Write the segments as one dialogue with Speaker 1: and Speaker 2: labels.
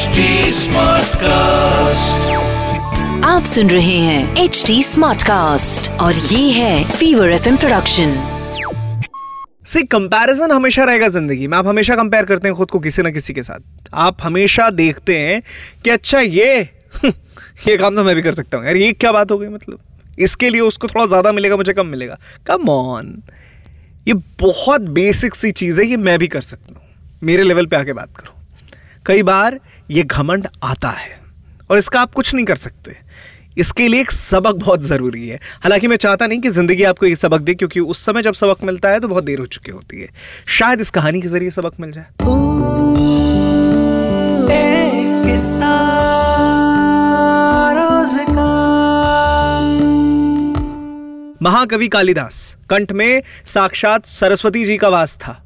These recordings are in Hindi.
Speaker 1: HD Smartcast.
Speaker 2: आप सुन रहे हैं एच डी स्मार्ट कास्ट और ये है फीवर एफ़ प्रोडक्शन
Speaker 3: सी कंपैरिजन हमेशा रहेगा ज़िंदगी में। आप हमेशा कंपेयर करते हैं खुद को किसी ना किसी के साथ। आप हमेशा देखते हैं कि अच्छा ये ये काम तो मैं भी कर सकता हूँ। यार ये क्या बात हो गई मतलब? इसके लिए उसको थोड़ा ज़्यादा मिलेगा मुझे कम मिलेगा। कम ऑन ये बहुत बेसिक सी चीज़ है ये मैं भी कर सकता हूँ। मेरे लेवल पे आके बात करो। कई बार ये घमंड आता है और इसका आप कुछ नहीं कर सकते। इसके लिए एक सबक बहुत ज़रूरी है। हालाँकि मैं चाहता नहीं कि ज़िंदगी आपको ये सबक दे क्योंकि उस समय जब सबक मिलता है तो बहुत देर हो चुकी होती है। शायद इस कहानी के ज़रिए सबक मिल जाए। महाकवि कालिदास कंठ में साक्षात सरस्वती जी का वास था।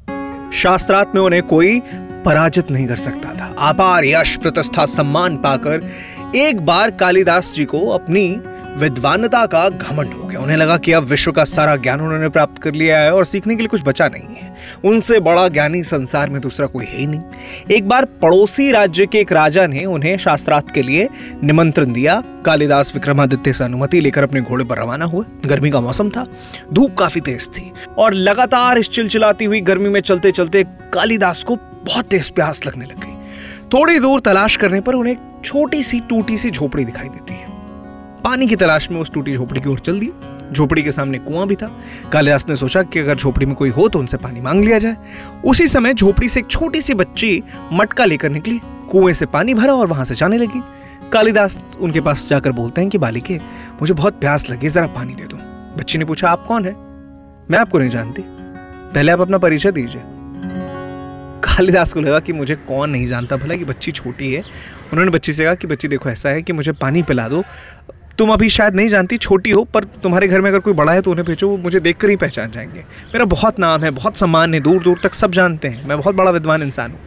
Speaker 3: शास्त्रार्थ में उन्हें कोई पराजित नहीं कर सकता था। अपार यश प्रतिष्ठा सम्मान पाकर एक बार कालिदास जी को अपनी विद्वानता का घमंड हो गया। उन्हें लगा कि अब विश्व का सारा ज्ञान उन्होंने प्राप्त कर लिया है और सीखने के लिए कुछ बचा नहीं है। उनसे बड़ा ज्ञानी संसार में दूसरा कोई है ही नहीं। एक बार पड़ोसी राज्य के एक राजा ने उन्हें शास्त्रार्थ के लिए निमंत्रण दिया। कालिदास विक्रमादित्य से अनुमति लेकर अपने घोड़े पर रवाना हुए। गर्मी का मौसम था। धूप काफ़ी तेज थी और लगातार इस चिलचिलाती हुई गर्मी में चलते चलते कालिदास को बहुत तेज प्यास लगने लग गई। थोड़ी दूर तलाश करने पर उन्हें एक छोटी सी टूटी सी झोपड़ी दिखाई देती है। पानी की तलाश में उस टूटी झोपड़ी की ओर चल दी झोपड़ी के सामने कुआँ भी था। कालिदास ने सोचा कि अगर झोपड़ी में कोई हो तो उनसे पानी मांग लिया जाए। उसी समय झोपड़ी से एक छोटी सी बच्ची मटका लेकर निकली। कुएँ से पानी भरा और वहाँ से जाने लगी। कालिदास उनके पास जाकर बोलते हैं कि, बालिके, मुझे बहुत प्यास लगी, जरा पानी दे दो। बच्ची ने पूछा, आप कौन है? मैं आपको नहीं जानती। पहले आप अपना परिचय दीजिए। कालिदास को लगा कि मुझे कौन नहीं जानता, भला कि बच्ची छोटी है। उन्होंने बच्ची से कहा कि बच्ची देखो, ऐसा है कि मुझे पानी पिला दो। तुम अभी शायद नहीं जानती, छोटी हो, पर तुम्हारे घर में अगर कोई बड़ा है तो उन्हें भेजो, वो मुझे देख कर ही पहचान जाएँगे। मेरा बहुत नाम है, बहुत सम्मान है दूर दूर तक सब जानते हैं। मैं बहुत बड़ा विद्वान इंसान हूँ।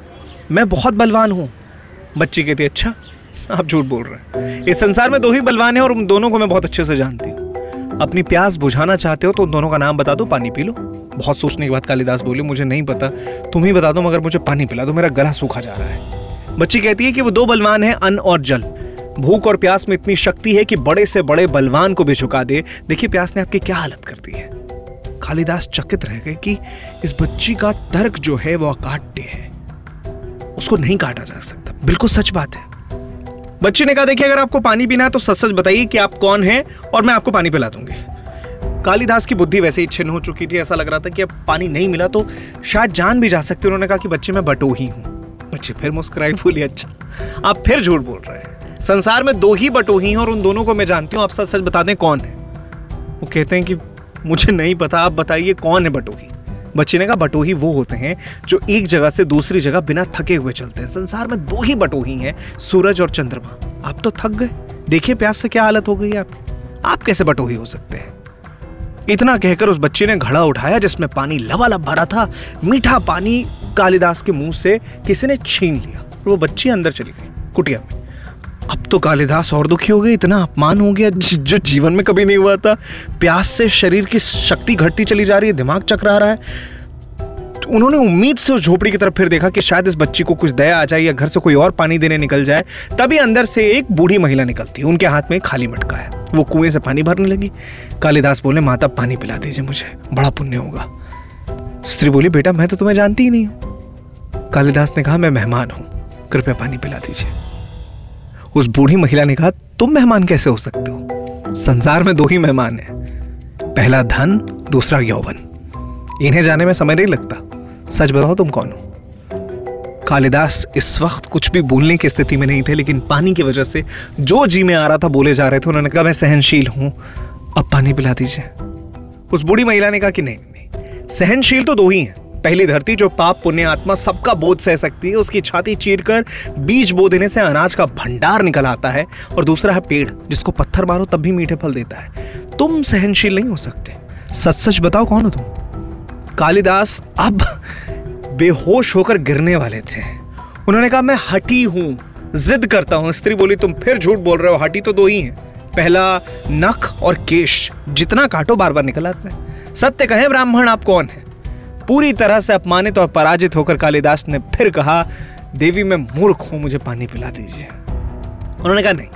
Speaker 3: मैं बहुत बलवान हूँ। बच्ची कहती अच्छा आप झूठ बोल रहे हैं। इस संसार में दो ही बलवान हैं और उन दोनों को मैं बहुत अच्छे से जानती हूँ। अपनी प्यास बुझाना चाहते हो तो उन दोनों का नाम बता दो, पानी पी लो। बहुत सोचने के बाद कालिदास बोले, मुझे नहीं पता। तुम ही बता दो, मगर मुझे पानी पिला दो, मेरा गला सूखा जा रहा है। बच्ची कहती है कि वो दो बलवान हैं, अन्न और जल। भूख और प्यास में इतनी शक्ति है कि बड़े से बड़े बलवान को भी झुका दे। देखिए, प्यास ने आपकी क्या हालत कर दी है। कालिदास चकित रह गए कि इस बच्ची का तर्क जो है, वो अकाट्य है। उसको नहीं काटा जा सकता। बिल्कुल सच बात है। बच्ची ने कहा, देखिए, अगर आपको पानी पीना है तो सच सच बताइए कि आप कौन हैं और मैं आपको पानी पिला दूँगी। कालिदास की बुद्धि वैसे ही छिन्न हो चुकी थी, ऐसा लग रहा था कि अब पानी नहीं मिला तो शायद जान भी जा सकते उन्होंने कहा कि बच्चे, मैं बटो ही हूँ। बच्चे, फिर मुस्कुराई, बोली अच्छा आप फिर झूठ बोल रहे हैं। संसार में दो ही बटोही हैं और उन दोनों को मैं जानती हूँ, आप सच सच बता दें कौन है? वो कहते हैं कि, मुझे नहीं पता, आप बताइए कौन है बटोही बच्चे ने कहा बटोही वो होते हैं जो एक जगह से दूसरी जगह बिना थके हुए चलते हैं। संसार में दो ही बटोही हैं सूरज और चंद्रमा। आप तो थक गए। देखिए, प्यास से क्या हालत हो गई है आपकी। आप कैसे बटोही हो सकते हैं? इतना कहकर उस बच्ची ने घड़ा उठाया जिसमें पानी लबालब भरा था। मीठा पानी कालिदास के मुँह से किसी ने छीन लिया। वो बच्ची अंदर चली गई, कुटिया में। अब तो कालिदास और दुखी हो गए, इतना अपमान हो गया जो जीवन में कभी नहीं हुआ था। प्यास से शरीर की शक्ति घटती चली जा रही है, दिमाग चकरा रहा है। उन्होंने उम्मीद से उस झोपड़ी की तरफ़ फिर देखा कि शायद इस बच्ची को कुछ दया आ जाए या घर से कोई और पानी देने निकल जाए, तभी अंदर से एक बूढ़ी महिला निकलती। है उनके हाथ में खाली मटका है। वो कुएँ से पानी भरने लगी। कालिदास बोले, माता, पानी पिला दीजिए मुझे। बड़ा पुण्य होगा। स्त्री बोली, बेटा, मैं तो तुम्हें जानती ही नहीं हूँ। कालिदास ने कहा, मैं मेहमान हूँ। कृपया पानी पिला दीजिए। उस बूढ़ी महिला ने कहा, तुम मेहमान कैसे हो सकते हो? संसार में दो ही मेहमान हैं। पहला धन, दूसरा यौवन। इन्हें जाने में समय नहीं लगता। सच बताओ तुम कौन हो? कालिदास इस वक्त कुछ भी बोलने की स्थिति में नहीं थे, लेकिन पानी की वजह से जो जी में आ रहा था, बोले जा रहे थे, उन्होंने कहा, मैं सहनशील हूँ, अब पानी पिला दीजिए। उस बूढ़ी महिला ने कहा कि नहीं नहीं सहनशील तो दो ही हैं। पहली धरती जो पाप, पुण्य, आत्मा सबका बोध सह सकती है, उसकी छाती चीर कर बीज बो देने से अनाज का भंडार निकल आता है, और दूसरा है पेड़, जिसको पत्थर मारो तब भी मीठे फल देता है। तुम सहनशील नहीं हो सकते। सच सच बताओ कौन हो तुम? कालिदास अब बेहोश होकर गिरने वाले थे। उन्होंने कहा, मैं हटी हूँ, जिद करता हूँ। स्त्री बोली, तुम फिर झूठ बोल रहे हो, हटी तो दो ही हैं। पहला नख और केश, जितना काटो बार बार निकल आते हैं। सत्य कहे, ब्राह्मण आप कौन है? पूरी तरह से अपमानित और पराजित होकर कालिदास ने फिर कहा, देवी, मैं मूर्ख हूँ, मुझे पानी पिला दीजिए। उन्होंने कहा, नहीं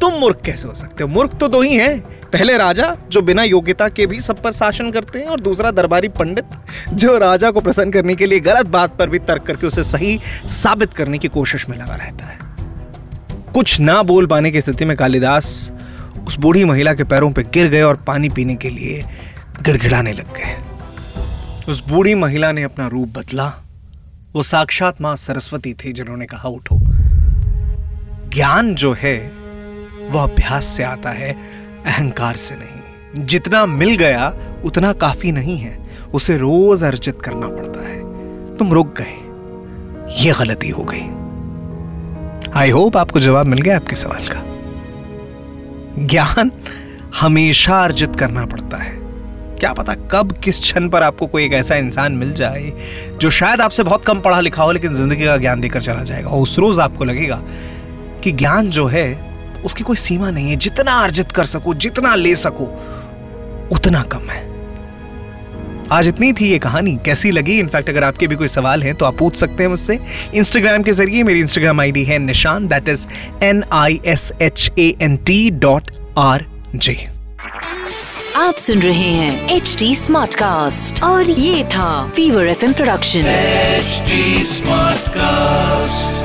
Speaker 3: तुम मूर्ख कैसे हो सकते हो? मूर्ख तो दो ही हैं। पहले राजा, जो बिना योग्यता के भी सब पर शासन करते हैं, और दूसरा दरबारी पंडित, जो राजा को प्रसन्न करने के लिए गलत बात पर भी तर्क करके उसे सही साबित करने की कोशिश में लगा रहता है। कुछ ना बोल पाने की स्थिति में कालिदास उस बूढ़ी महिला के पैरों पर गिर गए और पानी पीने के लिए गिड़गिड़ाने लग गए। उस बूढ़ी महिला ने अपना रूप बदला। वो साक्षात माँ सरस्वती थी, जिन्होंने कहा, उठो। ज्ञान जो है वह अभ्यास से आता है, अहंकार से नहीं। जितना मिल गया, उतना काफ़ी नहीं है। उसे रोज अर्जित करना पड़ता है। तुम रुक गए। यह गलती हो गई। आई होप आपको जवाब मिल गया आपके सवाल का। ज्ञान हमेशा अर्जित करना पड़ता है। क्या पता कब, किस क्षण पर आपको कोई एक ऐसा इंसान मिल जाए, जो शायद आपसे बहुत कम पढ़ा लिखा हो, लेकिन ज़िंदगी का ज्ञान देकर चला जाएगा। उस रोज आपको लगेगा कि ज्ञान जो है उसकी कोई सीमा नहीं है। जितना अर्जित कर सको जितना ले सको उतना कम है। आज इतनी थी ये कहानी। कैसी लगी? इनफैक्ट अगर आपके भी कोई सवाल हैं तो आप पूछ सकते हैं मुझसे। इंस्टाग्राम के ज़रिए मेरी इंस्टाग्राम आईडी है Nishant that is N I S H A N T dot R J
Speaker 2: आप सुन रहे हैं एच डी स्मार्ट कास्ट और ये था fever F production
Speaker 1: HD Smartcast.